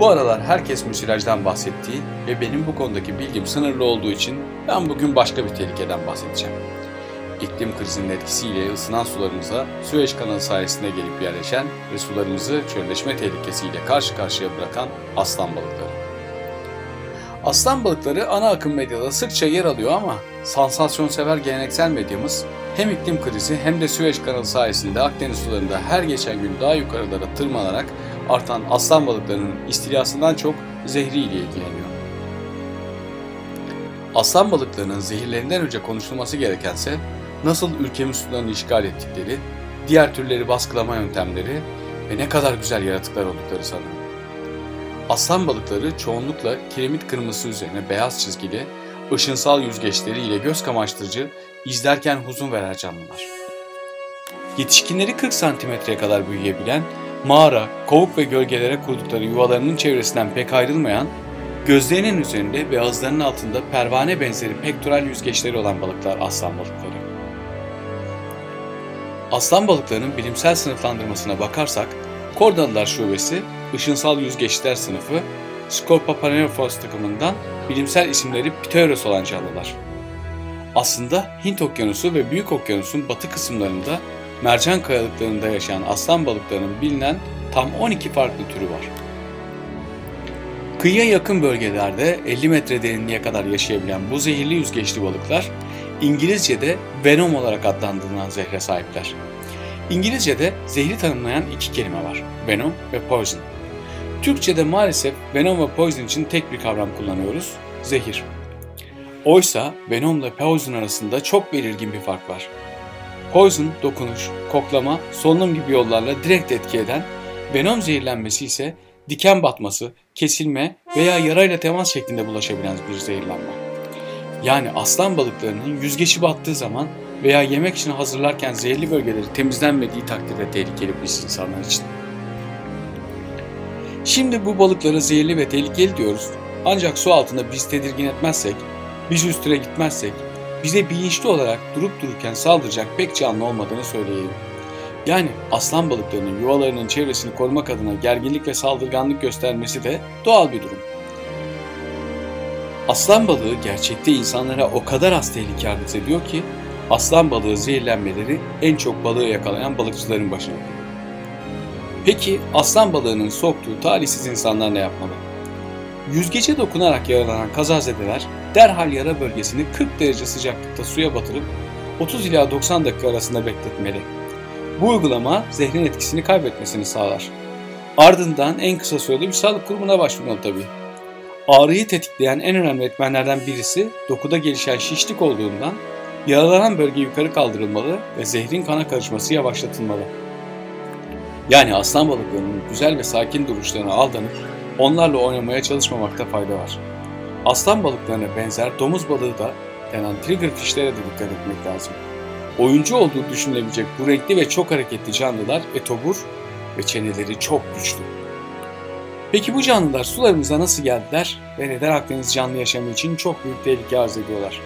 Bu aralar herkes müsilajdan bahsettiği ve benim bu konudaki bilgim sınırlı olduğu için ben bugün başka bir tehlikeden bahsedeceğim. İklim krizinin etkisiyle ısınan sularımıza Süveyş kanalı sayesinde gelip yerleşen ve sularımızı çölleşme tehlikesiyle karşı karşıya bırakan aslan balıkları. Aslan balıkları ana akım medyada sıkça yer alıyor ama sansasyonsever geleneksel medyamız hem iklim krizi hem de Süveyş kanalı sayesinde Akdeniz sularında her geçen gün daha yukarılara tırmanarak artan aslan balıklarının istilasından çok zehriyle ilgileniyor. Aslan balıklarının zehirlerinden önce konuşulması gerekense nasıl ülkemiz sularını işgal ettikleri, diğer türleri baskılama yöntemleri ve ne kadar güzel yaratıklar oldukları sanırım. Aslan balıkları çoğunlukla kiremit kırmızısı üzerine beyaz çizgili, ışınsal yüzgeçleri ile göz kamaştırıcı, izlerken huzun veren canlılar. Yetişkinleri 40 santimetreye kadar büyüyebilen, mağara, kovuk ve gölgelere kurdukları yuvalarının çevresinden pek ayrılmayan, gözlerinin üzerinde ve ağızlarının altında pervane benzeri pektoral yüzgeçleri olan balıklar aslan balıkları. Aslan balıklarının bilimsel sınıflandırmasına bakarsak, Kordalılar Şubesi, ışınsal yüzgeçler sınıfı, Scorpapanerophos takımından bilimsel isimleri Pteros olan canlılar. Aslında Hint Okyanusu ve Büyük Okyanus'un batı kısımlarında mercan kayalıklarında yaşayan aslan balıklarının bilinen tam 12 farklı türü var. Kıyıya yakın bölgelerde 50 metre derinliğe kadar yaşayabilen bu zehirli yüzgeçli balıklar İngilizce'de venom olarak adlandırılan zehre sahipler. İngilizce'de zehri tanımlayan iki kelime var. Venom ve poison. Türkçe'de maalesef venom ve poison için tek bir kavram kullanıyoruz. Zehir. Oysa venom ile poison arasında çok belirgin bir fark var. Poison, dokunuş, koklama, solunum gibi yollarla direkt etki eden, venom zehirlenmesi ise diken batması, kesilme veya yarayla temas şeklinde bulaşabilen bir zehirlenme. Yani aslan balıklarının yüzgeçi battığı zaman veya yemek için hazırlarken zehirli bölgeleri temizlenmediği takdirde tehlikeli biz insanlar için. Şimdi bu balıkları zehirli ve tehlikeli diyoruz. Ancak su altında biz tedirgin etmezsek, biz üstüne gitmezsek, bize bilinçli olarak durup dururken saldıracak pek canlı olmadığını söyleyeyim. Yani aslan balıklarının yuvalarının çevresini korumak adına gerginlik ve saldırganlık göstermesi de doğal bir durum. Aslan balığı gerçekte insanlara o kadar az tehlike arz ediyor ki aslan balığı zehirlenmeleri en çok balığı yakalayan balıkçıların başına. Peki aslan balığının soktuğu talihsiz insanlar ne yapmalı? Yüzgece dokunarak yaralanan kazazedeler derhal yara bölgesini 40 derece sıcaklıkta suya batırıp 30 ila 90 dakika arasında bekletmeli. Bu uygulama zehrin etkisini kaybetmesini sağlar. Ardından en kısa sürede bir sağlık kurumuna başvurmalı tabii. Ağrıyı tetikleyen en önemli etmenlerden birisi dokuda gelişen şişlik olduğundan yaralanan bölge yukarı kaldırılmalı ve zehrin kana karışması yavaşlatılmalı. Yani aslan balıklarının güzel ve sakin duruşlarına aldanıp onlarla oynamaya çalışmamakta fayda var. Aslan balıklarına benzer domuz balığı da denen triggerfishlere de dikkat etmek lazım. Oyuncu olduğu düşünülebilecek bu renkli ve çok hareketli canlılar etobur ve çeneleri çok güçlü. Peki bu canlılar sularımıza nasıl geldiler ve neden Akdeniz canlı yaşamı için çok büyük tehlike arz ediyorlar?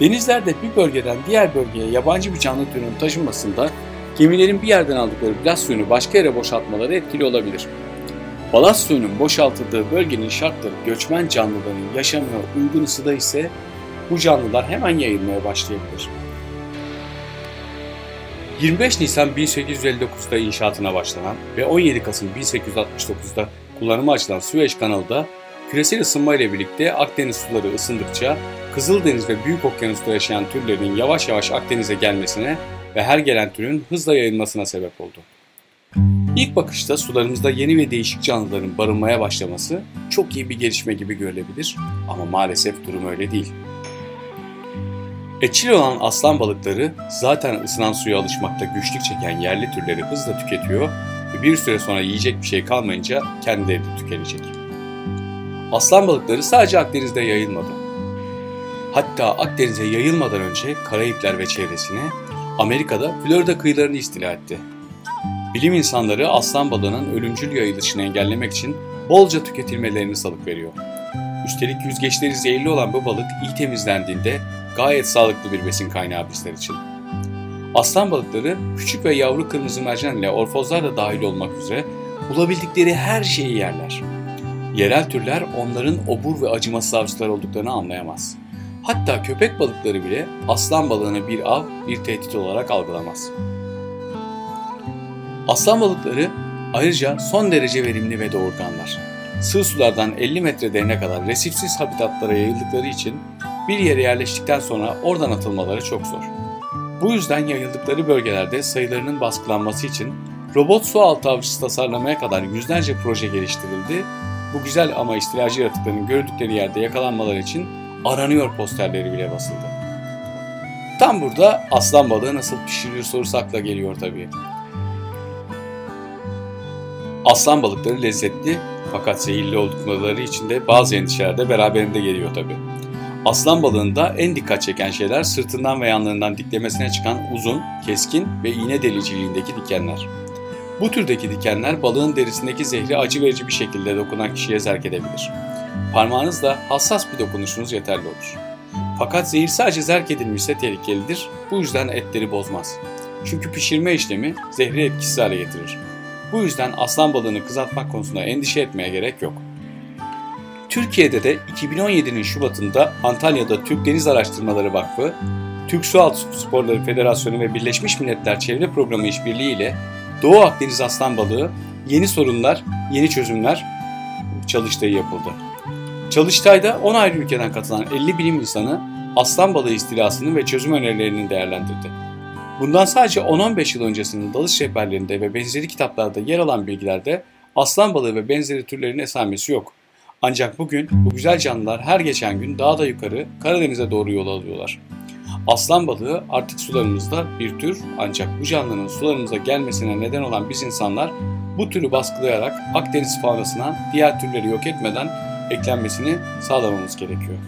Denizlerde bir bölgeden diğer bölgeye yabancı bir canlı türünün taşınmasında gemilerin bir yerden aldıkları balast suyunu başka yere boşaltmaları etkili olabilir. Balast suyunun boşaltıldığı bölgenin şartları göçmen canlıların yaşamına uygun ısıda ise bu canlılar hemen yayılmaya başlayabilir. 25 Nisan 1859'da inşaatına başlanan ve 17 Kasım 1869'da kullanıma açılan Süveyş kanalı da küresel ısınma ile birlikte Akdeniz suları ısındıkça Kızıldeniz ve Büyük Okyanus'ta yaşayan türlerin yavaş yavaş Akdeniz'e gelmesine ve her gelen türün hızla yayılmasına sebep oldu. İlk bakışta sularımızda yeni ve değişik canlıların barınmaya başlaması çok iyi bir gelişme gibi görülebilir ama maalesef durum öyle değil. Etçil olan aslan balıkları zaten ısınan suya alışmakta güçlük çeken yerli türleri hızla tüketiyor ve bir süre sonra yiyecek bir şey kalmayınca kendileri de tükenecek. Aslan balıkları sadece Akdeniz'de yayılmadı. Hatta Akdeniz'e yayılmadan önce Karayipler ve çevresine, Amerika'da Florida kıyılarını istila etti. Bilim insanları aslan balığının ölümcül yayılışını engellemek için bolca tüketilmelerini salık veriyor. Üstelik yüzgeçleri zehirli olan bu balık iyi temizlendiğinde gayet sağlıklı bir besin kaynağı bizler için. Aslan balıkları küçük ve yavru kırmızı mercan ile orfozlar da dahil olmak üzere bulabildikleri her şeyi yerler. Yerel türler onların obur ve acımasız avcılar olduklarını anlayamaz. Hatta köpek balıkları bile aslan balığını bir av, bir tehdit olarak algılamaz. Aslan balıkları ayrıca son derece verimli ve doğurganlar. Sığ sulardan 50 metre derine kadar resifsiz habitatlara yayıldıkları için bir yere yerleştikten sonra oradan atılmaları çok zor. Bu yüzden yayıldıkları bölgelerde sayılarının baskılanması için robot su altı avcısı tasarlamaya kadar yüzlerce proje geliştirildi. Bu güzel ama istilacı yaratıkların gördükleri yerde yakalanmaları için aranıyor posterleri bile basıldı. Tam burada aslan balığı nasıl pişirilir sorusu akla geliyor tabii. Aslan balıkları lezzetli fakat zehirli oldukları için de bazı endişeler de beraberinde geliyor tabii. Aslan balığında en dikkat çeken şeyler sırtından ve yanlarından diklemesine çıkan uzun, keskin ve iğne deliciliğindeki dikenler. Bu türdeki dikenler balığın derisindeki zehri acı verici bir şekilde dokunan kişiye zerk edebilir. Parmağınızla hassas bir dokunuşunuz yeterli olur. Fakat zehir sadece zerk edilmişse tehlikelidir, bu yüzden etleri bozmaz. Çünkü pişirme işlemi zehri etkisiz hale getirir. Bu yüzden aslan balığını kızartmak konusunda endişe etmeye gerek yok. Türkiye'de de 2017'nin Şubat'ında Antalya'da Türk Deniz Araştırmaları Vakfı, Türk Sualtı Sporları Federasyonu ve Birleşmiş Milletler Çevre Programı işbirliği ile Doğu Akdeniz aslan balığı yeni sorunlar, yeni çözümler çalıştayı yapıldı. Çalıştayda 10 ayrı ülkeden katılan 50 bilim insanı aslan balığı istilasını ve çözüm önerilerini değerlendirdi. Bundan sadece 10-15 yıl öncesinin dalış rehberlerinde ve benzeri kitaplarda yer alan bilgilerde aslan balığı ve benzeri türlerin esamesi yok. Ancak bugün bu güzel canlılar her geçen gün daha da yukarı Karadeniz'e doğru yol alıyorlar. Aslan balığı artık sularımızda bir tür ancak bu canlının sularımıza gelmesine neden olan biz insanlar bu türü baskılayarak Akdeniz faunasına diğer türleri yok etmeden eklenmesini sağlamamız gerekiyor.